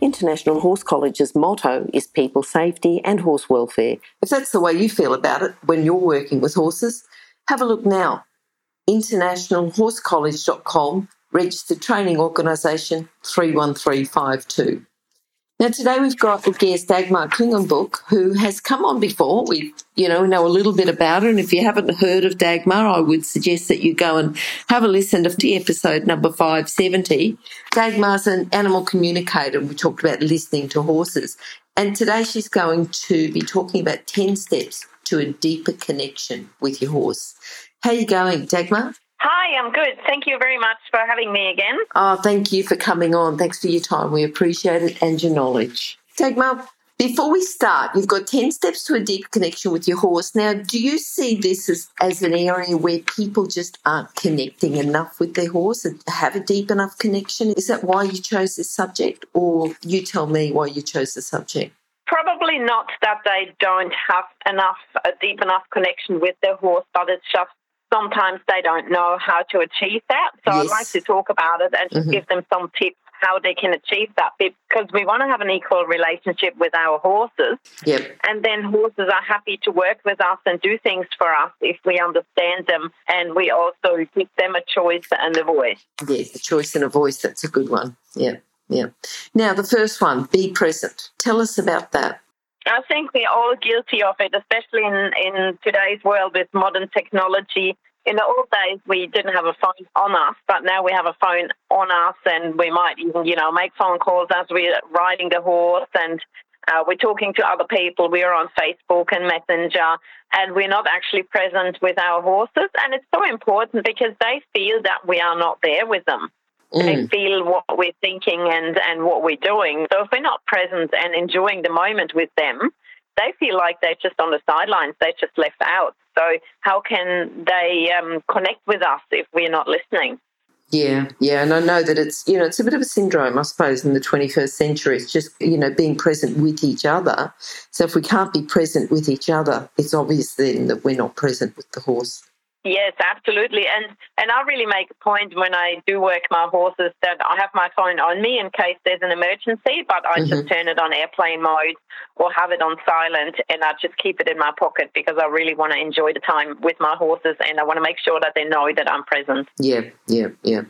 International Horse College's motto is people safety and horse welfare. If that's the way you feel about it when you're working with horses, have a look now. Internationalhorsecollege.com, registered training organisation 31352. Now, today we've got guest Dagmar Klingenboeck, who has come on before. We, you know, know a little bit about her. And if you haven't heard of Dagmar, I would suggest that you go and have a listen to episode number 570. Dagmar's an animal communicator. We talked about listening to horses. And today she's going to be talking about 10 steps to a deeper connection with your horse. How are you going, Dagmar? Hi, I'm good. Thank you very much for having me again. Oh, thank you for coming on. Thanks for your time. We appreciate it and your knowledge. Dagmar, before we start, you've got 10 steps to a deep connection with your horse. Now, do you see this as, as an area where people just aren't connecting enough with their horse and have a deep enough connection? Is that why you chose this subject? Or you tell me why you chose the subject? Probably not that they don't have enough, a deep enough connection with their horse, but it's just sometimes they don't know how to achieve that. So yes. I'd like to talk about it and mm-hmm. give them some tips how they can achieve that because we want to have an equal relationship with our horses. Yep. And then horses are happy to work with us and do things for us if we understand them and we also give them a choice and a voice. Yes, a choice and a voice. That's a good one. Yeah. Yeah. Now, the first one, be present. Tell us about that. I think we're all guilty of it, especially in, in today's world with modern technology. In the old days, we didn't have a phone on us, but now we have a phone on us, and we might even, you know, make phone calls as we're riding the horse, and uh, we're talking to other people. We're on Facebook and Messenger, and we're not actually present with our horses. And it's so important because they feel that we are not there with them. Mm. They feel what we're thinking and, and what we're doing. So if we're not present and enjoying the moment with them, they feel like they're just on the sidelines. They're just left out. So how can they um, connect with us if we're not listening? Yeah, yeah, and I know that it's you know it's a bit of a syndrome, I suppose, in the 21st century. It's just you know being present with each other. So if we can't be present with each other, it's obvious then that we're not present with the horse. Yes, absolutely. And and I really make a point when I do work my horses that I have my phone on me in case there's an emergency, but I mm-hmm. just turn it on airplane mode or have it on silent and I just keep it in my pocket because I really want to enjoy the time with my horses and I want to make sure that they know that I'm present. Yeah, yeah, yeah.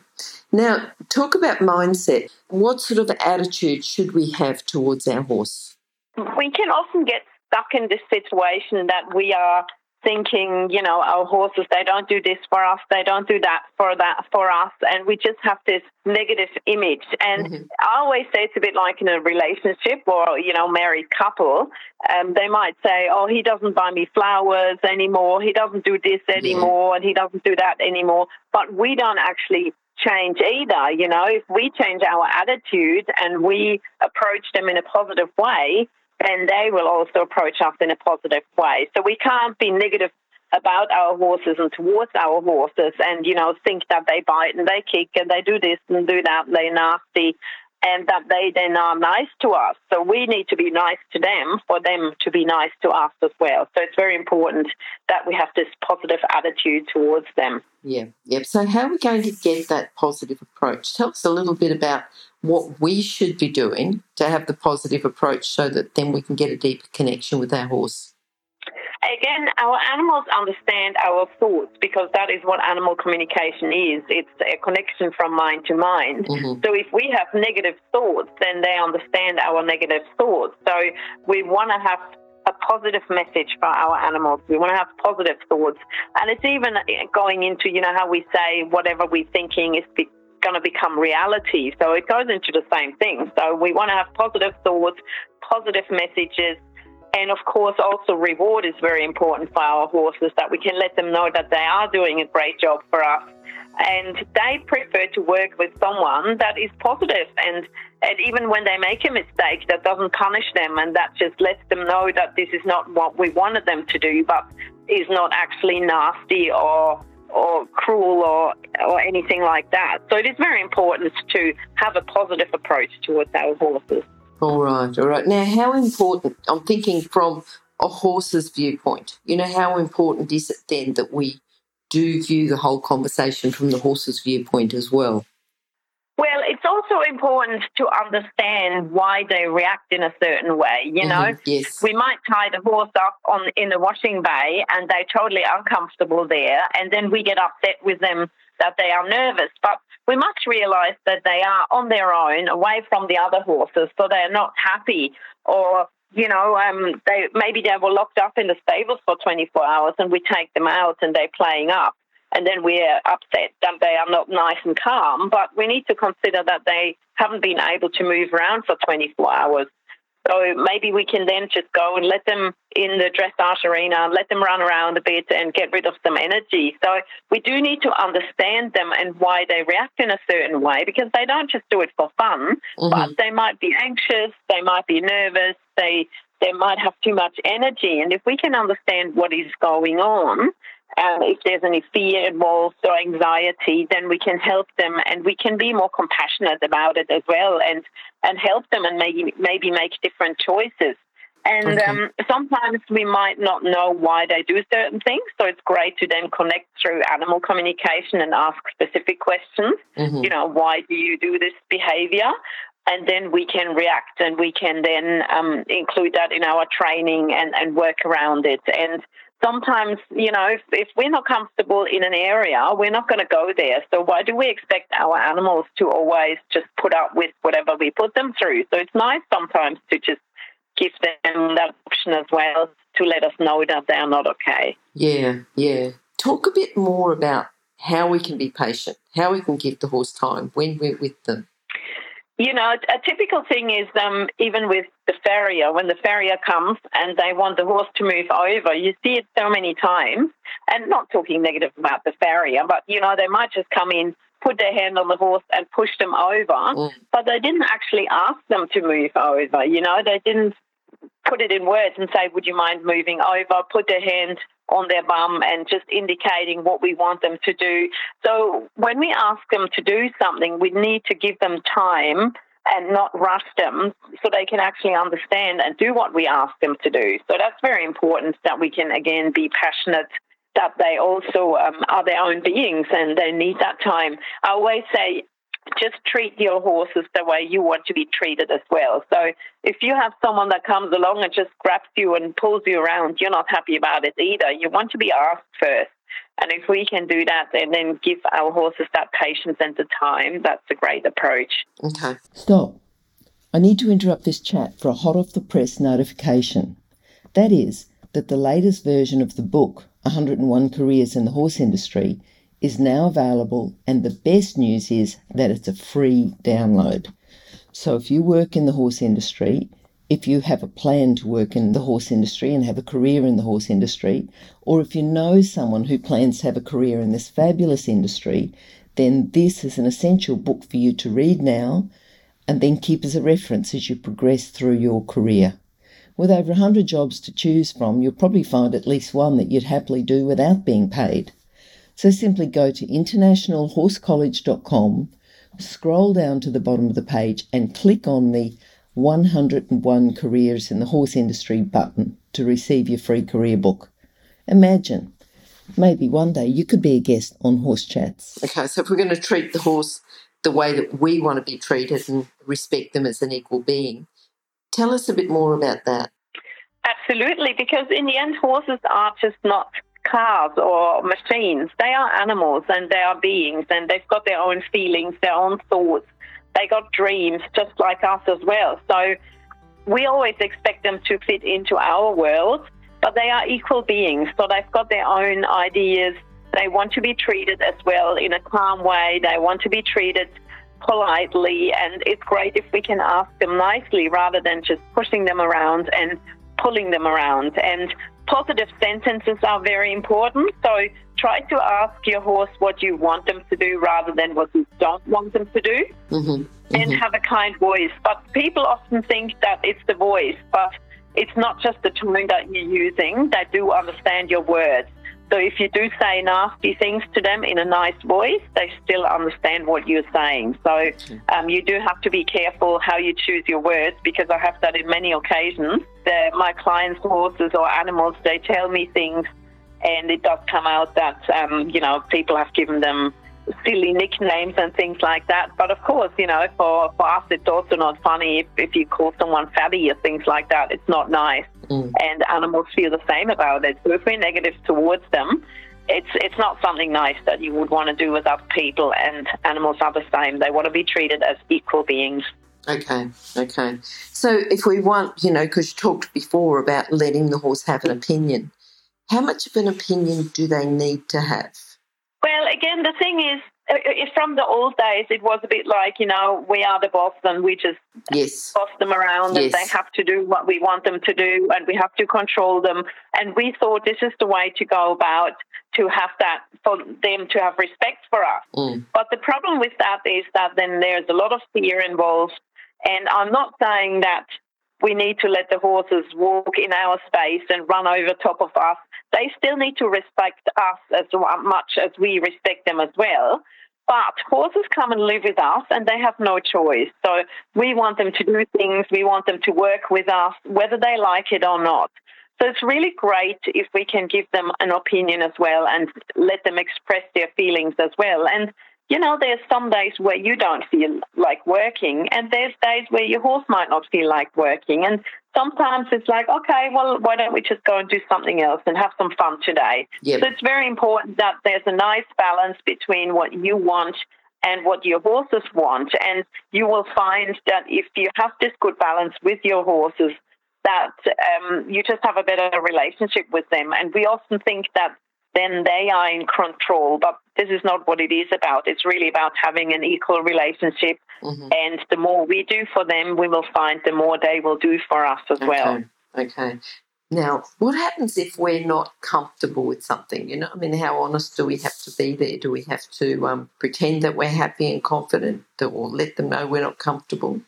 Now, talk about mindset. What sort of attitude should we have towards our horse? We can often get stuck in this situation that we are thinking, you know, our horses, they don't do this for us, they don't do that for that for us, and we just have this negative image. And mm-hmm. I always say it's a bit like in a relationship or, you know, married couple. Um, they might say, oh, he doesn't buy me flowers anymore, he doesn't do this anymore, yeah. and he doesn't do that anymore. But we don't actually change either. You know, if we change our attitude and we approach them in a positive way, and they will also approach us in a positive way. So we can't be negative about our horses and towards our horses and, you know, think that they bite and they kick and they do this and do that they're nasty and that they then are nice to us. So we need to be nice to them for them to be nice to us as well. So it's very important that we have this positive attitude towards them. Yeah, yeah. So how are we going to get that positive approach? Tell us a little bit about what we should be doing to have the positive approach so that then we can get a deeper connection with our horse? Again, our animals understand our thoughts because that is what animal communication is. It's a connection from mind to mind. Mm-hmm. So if we have negative thoughts, then they understand our negative thoughts. So we want to have a positive message for our animals. We want to have positive thoughts. And it's even going into, you know, how we say whatever we're thinking is going to become reality. So it goes into the same thing. So we want to have positive thoughts, positive messages, And of course, also reward is very important for our horses that we can let them know that they are doing a great job for us. And they prefer to work with someone that is positive and, and even when they make a mistake, that doesn't punish them and that just lets them know that this is not what we wanted them to do, but is not actually nasty or or cruel or or anything like that. So it is very important to have a positive approach towards our horses. All right, all right. Now, how important? I'm thinking from a horse's viewpoint. You know, how important is it then that we do view the whole conversation from the horse's viewpoint as well? Well, it's also important to understand why they react in a certain way. You know, Mhm, Yes. we might tie the horse up on in the washing bay, and they're totally uncomfortable there, and then we get upset with them that they are nervous. But we must realize that they are on their own, away from the other horses, so they're not happy, or you know, um, they maybe they were locked up in the stables for 24 hours, and we take them out, and they're playing up and then we're upset that they are not nice and calm. But we need to consider that they haven't been able to move around for 24 hours. So maybe we can then just go and let them in the dressage arena, let them run around a bit and get rid of some energy. So we do need to understand them and why they react in a certain way because they don't just do it for fun, Mhm. but they might be anxious, they might be nervous, they they might have too much energy. And if we can understand what is going on, um, if there's any fear involved or anxiety, then we can help them and we can be more compassionate about it as well and, and help them and maybe, maybe make different choices. And Okay. um, sometimes we might not know why they do certain things, so it's great to then connect through animal communication and ask specific questions. Mhm. You know, why do you do this behavior? And then we can react and we can then um, include that in our training and, and work around it. And sometimes, you know, if, if we're not comfortable in an area, we're not going to go there. So why do we expect our animals to always just put up with whatever we put them through? So it's nice sometimes to just give them that option as well to let us know that they are not okay. Yeah, yeah. Talk a bit more about how we can be patient, how we can give the horse time when we're with them. You know, a typical thing is um, even with the farrier, when the farrier comes and they want the horse to move over, you see it so many times. And not talking negative about the farrier, but you know, they might just come in, put their hand on the horse and push them over, Mm. but they didn't actually ask them to move over. You know, they didn't put it in words and say, Would you mind moving over? Put their hand on their bum and just indicating what we want them to do. So when we ask them to do something, we need to give them time and not rush them so they can actually understand and do what we ask them to do. So that's very important that we can again be passionate that they also um, are their own beings and they need that time. I always say just treat your horses the way you want to be treated as well. So if you have someone that comes along and just grabs you and pulls you around, you're not happy about it either. You want to be asked first. And if we can do that and then give our horses that patience and the time, that's a great approach. Okay. Stop. I need to interrupt this chat for a hot off the press notification. That is, that the latest version of the book, 101 Careers in the Horse Industry, is now available, and the best news is that it's a free download. So if you work in the horse industry, if you have a plan to work in the horse industry and have a career in the horse industry, or if you know someone who plans to have a career in this fabulous industry, then this is an essential book for you to read now and then keep as a reference as you progress through your career. With over 100 jobs to choose from, you'll probably find at least one that you'd happily do without being paid. So simply go to internationalhorsecollege.com, scroll down to the bottom of the page, and click on the 101 Careers in the Horse Industry button to receive your free career book. Imagine, maybe one day you could be a guest on Horse Chats. Okay, so if we're going to treat the horse the way that we want to be treated and respect them as an equal being, tell us a bit more about that. Absolutely, because in the end, horses are just not cars or machines. They are animals and they are beings and they've got their own feelings, their own thoughts. They got dreams just like us as well. So we always expect them to fit into our world, but they are equal beings. So they've got their own ideas. They want to be treated as well in a calm way. They want to be treated politely. And it's great if we can ask them nicely rather than just pushing them around and pulling them around. And positive sentences are very important. So try to ask your horse what you want them to do rather than what you don't want them to do. Mm-hmm. And have a kind voice. But people often think that it's the voice, but it's not just the tone that you're using. They do understand your words. So if you do say nasty things to them in a nice voice, they still understand what you're saying. So um, you do have to be careful how you choose your words because I have that in many occasions. The, my clients' horses or animals, they tell me things, and it does come out that um, you know people have given them silly nicknames and things like that. But of course, you know, for, for us, it's also not funny if, if you call someone fatty or things like that. It's not nice. Mm. And animals feel the same about it. So if we're negative towards them, it's it's not something nice that you would want to do with other people. And animals are the same. They want to be treated as equal beings. Okay, okay. So if we want, you know, because you talked before about letting the horse have an opinion, how much of an opinion do they need to have? Well, again, the thing is, uh, uh, from the old days, it was a bit like, you know, we are the boss and we just Yes. boss them around and they have to do what we want them to do and we have to control them. And we thought this is the way to go about to have that, for them to have respect for us. Mm. But the problem with that is that then there's a lot of fear involved. And I'm not saying that we need to let the horses walk in our space and run over top of us. They still need to respect us as much as we respect them as well. But horses come and live with us and they have no choice. So we want them to do things, we want them to work with us, whether they like it or not. So it's really great if we can give them an opinion as well and let them express their feelings as well. And you know, there's some days where you don't feel like working, and there's days where your horse might not feel like working. And sometimes it's like, okay, well, why don't we just go and do something else and have some fun today? Yep. So it's very important that there's a nice balance between what you want and what your horses want. And you will find that if you have this good balance with your horses, that um, you just have a better relationship with them. And we often think that then they are in control, but this is not what it is about. It's really about having an equal relationship. Mhm. And the more we do for them, we will find the more they will do for us as well. Okay. Okay. Now, what happens if we're not comfortable with something? You know, I mean, how honest do we have to be there? Do we have to um, pretend that we're happy and confident, or let them know we're not comfortable?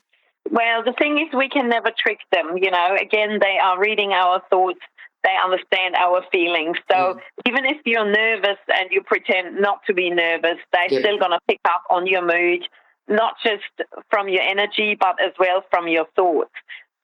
Well, the thing is, we can never trick them. You know, again, they are reading our thoughts. They understand our feelings. So Mm. even if you're nervous and you pretend not to be nervous, they're Yeah. still going to pick up on your mood, not just from your energy, but as well from your thoughts.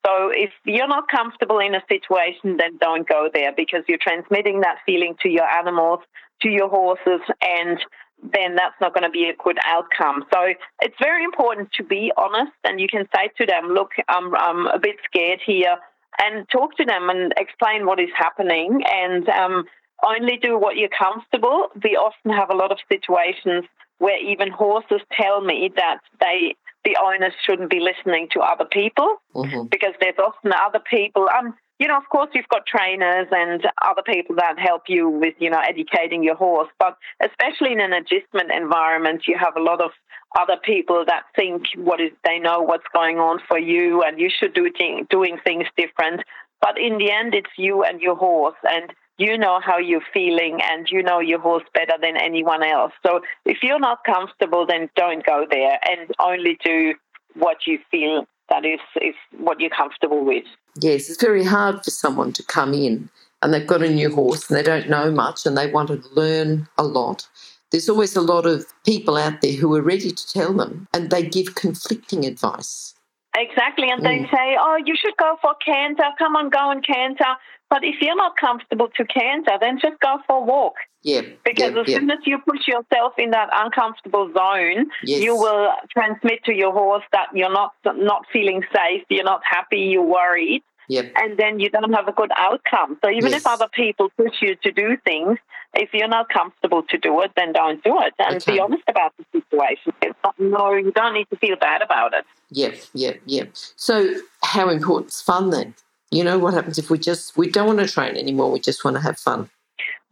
So if you're not comfortable in a situation, then don't go there because you're transmitting that feeling to your animals, to your horses, and then that's not going to be a good outcome. So it's very important to be honest, and you can say to them, "Look, I'm I'm a bit scared here," and talk to them and explain what is happening, and um, only do what you're comfortable. We often have a lot of situations where even horses tell me that they the owners shouldn't be listening to other people hmm because there's often other people. Um, you know, of course, you've got trainers and other people that help you with, you know, educating your horse. But especially in an agistment environment, you have a lot of other people that think what is they know what's going on for you, and you should do doing things different. But in the end, it's you and your horse, and you know how you're feeling, and you know your horse better than anyone else. So if you're not comfortable, then don't go there, and only do what you feel that is is what you're comfortable with. Yes, it's very hard for someone to come in and they've got a new horse and they don't know much and they want to learn a lot. There's always a lot of people out there who are ready to tell them and they give conflicting advice. Exactly, and they mm. say, "Oh, you should go for canter. Come on, go and canter." But if you're not comfortable to canter, then just go for a walk. Yeah. Because yeah, as yeah, soon as you put yourself in that uncomfortable zone, yes. you will transmit to your horse that you're not not feeling safe, you're not happy, you're worried, Yep. and then you don't have a good outcome. So even Yes. if other people push you to do things, if you're not comfortable to do it, then don't do it, and Okay. be honest about the situation. Not, no, you don't need to feel bad about it. Yep, yep, yep. So how important is fun then? You know what happens if we just we don't want to train anymore, we just want to have fun.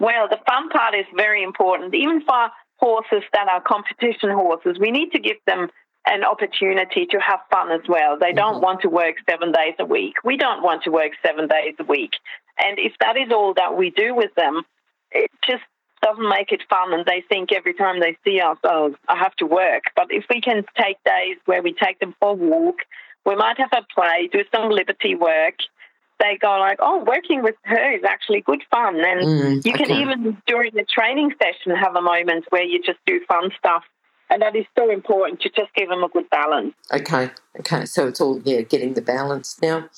Well, the fun part is very important, even for horses that are competition horses. We need to give them an opportunity to have fun as well. They don't Mm-hmm. want to work seven days a week. We don't want to work seven days a week. And if that is all that we do with them, it just doesn't make it fun. And they think every time they see us, oh, I have to work. But if we can take days where we take them for a walk, we might have a play, do some liberty work. They go like, oh, working with her is actually good fun. And Mm, you can okay. even during the training session have a moment where you just do fun stuff. And that is so important to just give them a good balance. Okay, okay. So it's all yeah, getting the balance. Now,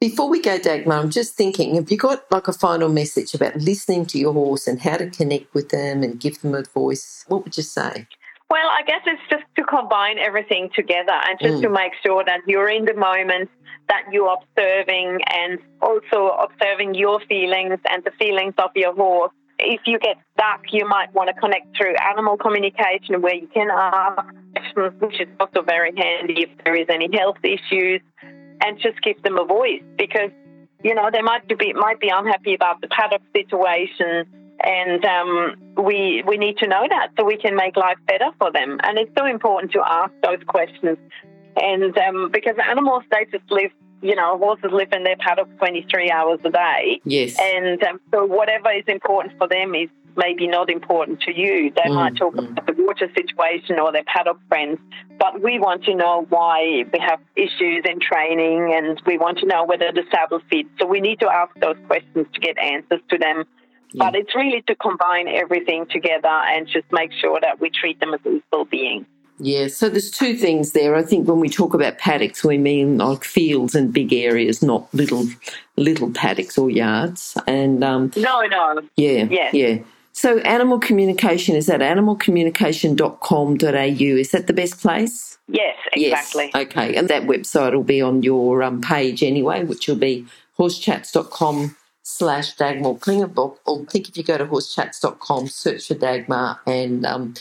before we go, Dagmar, I'm just thinking: Have you got like a final message about listening to your horse and how to connect with them and give them a voice? What would you say? Well, I guess it's just to combine everything together and just Mm. to make sure that you're in the moment, that you're observing and also observing your feelings and the feelings of your horse. If you get stuck, you might want to connect through animal communication where you can ask which is also very handy if there is any health issues, and just give them a voice because you know they might be might be unhappy about the paddock situation and um, we we need to know that so we can make life better for them. And it's so important to ask those questions, and um, because animals they just live, you know, horses live in their paddock 23 hours a day, Yes. and um, so whatever is important for them is maybe not important to you. They Mm, might talk mm. about the water situation or their paddock friends, but we want to know why we have issues in training, and we want to know whether the saddle fits. So we need to ask those questions to get answers to them. Yeah. But it's really to combine everything together and just make sure that we treat them as equal beings. Yeah, so there's two things there. I think when we talk about paddocks, we mean like fields and big areas, not little little paddocks or yards. And um, No, no. yeah, Yes. yeah. So animal communication is at animalcommunication.com.au. Is that the best place? Yes, exactly. Yes. Okay, and that website will be on your um, page anyway, which will be horsechats.com slash Dagmar Klingenboeck. Or I think if you go to horsechats.com, search for Dagmar, and um,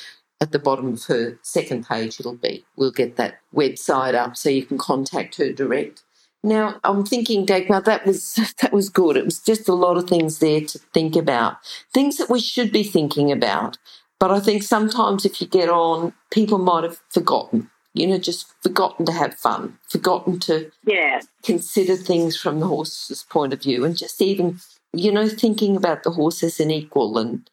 at the bottom of her second page, it'll be. We'll get that website up so you can contact her direct. Now I'm thinking, Dagmar, that was that was good. It was just a lot of things there to think about, things that we should be thinking about. But I think sometimes if you get on, people might have forgotten. You know, just forgotten to have fun, forgotten to Yeah. consider things from the horse's point of view, and just even, you know, thinking about the horse as an equal and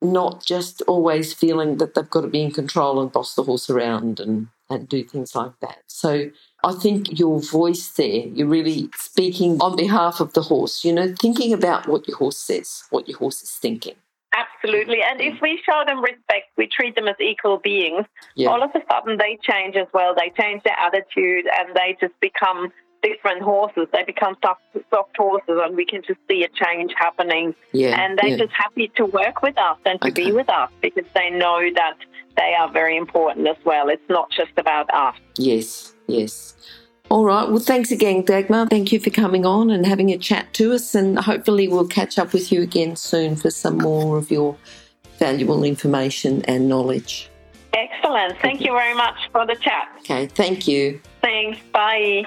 not just always feeling that they've got to be in control and boss the horse around and, and do things like that. So I think your voice there, you're really speaking on behalf of the horse, you know, thinking about what your horse says, what your horse is thinking. Absolutely. And if we show them respect, we treat them as equal beings, Yeah. all of a sudden they change as well. They change their attitude and they just become different horses. They become soft, soft horses, and we can just see a change happening. Yeah. and they're yeah. just happy to work with us and to Okay. be with us because they know that they are very important as well. It's not just about us. Yes, yes. All right. Well, thanks again, Dagmar. Thank you for coming on and having a chat to us. And hopefully, we'll catch up with you again soon for some more of your valuable information and knowledge. Excellent. Thank you very much for the chat. Okay. Thank you. Thanks. Bye.